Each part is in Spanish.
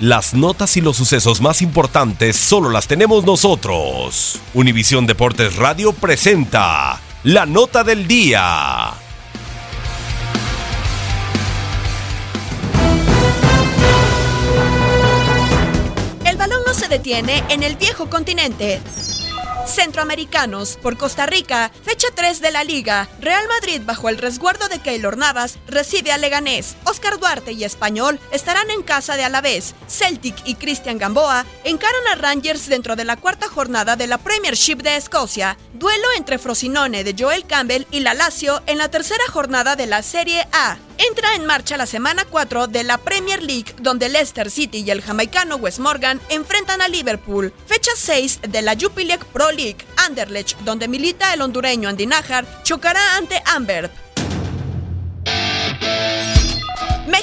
Las notas y los sucesos más importantes solo las tenemos nosotros. Univisión Deportes Radio presenta la nota del día. El balón no se detiene en el viejo continente. Centroamericanos por Costa Rica, fecha 3 de la liga. Real Madrid bajo el resguardo de Keylor Navas recibe a Leganés. Oscar Duarte y Español estarán en casa de Alavés. Celtic y Cristian Gamboa encaran a Rangers dentro de la cuarta jornada de la Premiership de Escocia. Duelo entre Frosinone de Joel Campbell y la Lazio en la tercera jornada de la Serie A. Entra en marcha la semana 4 de la Premier League, donde Leicester City y el jamaicano Wes Morgan enfrentan a Liverpool. Fecha 6 de la Jupiler Pro League, Anderlecht, donde milita el hondureño Andy Najar, chocará ante Amber.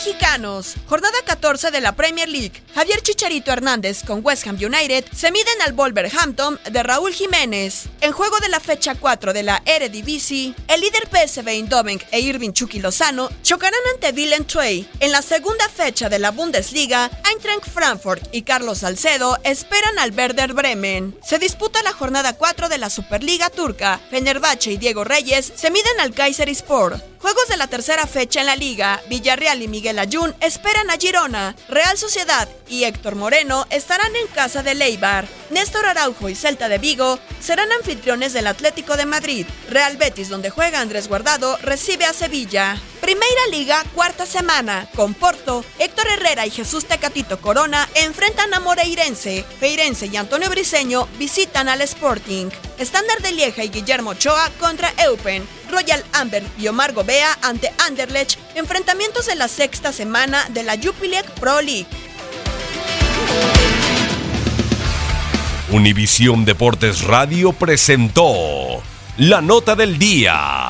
Mexicanos. Jornada 14 de la Premier League. Javier Chicharito Hernández con West Ham United se miden al Wolverhampton de Raúl Jiménez. En juego de la fecha 4 de la Eredivisie, el líder PSV Eindhoven e Irving Chucky Lozano chocarán ante Willem Twey. En la segunda fecha de la Bundesliga, Eintracht Frankfurt y Carlos Salcedo esperan al Werder Bremen. Se disputa la jornada 4 de la Superliga Turca. Fenerbahce y Diego Reyes se miden al Kaiser Sport. Juegos de la tercera fecha en la liga, Villarreal y Miguel Ayun esperan a Girona, Real Sociedad y Héctor Moreno estarán en casa de Leibar. Néstor Araujo y Celta de Vigo serán anfitriones del Atlético de Madrid. Real Betis, donde juega Andrés Guardado, recibe a Sevilla. Primera Liga, cuarta semana. Con Porto, Héctor Herrera y Jesús Tecatito Corona enfrentan a Moreirense. Feirense y Antonio Briseño visitan al Sporting. Estándar de Lieja y Guillermo Ochoa contra Eupen. Royal Amber y Omar Gobea ante Anderlecht. Enfrentamientos de la sexta semana de la Jupiler Pro League. Univisión Deportes Radio presentó la nota del día.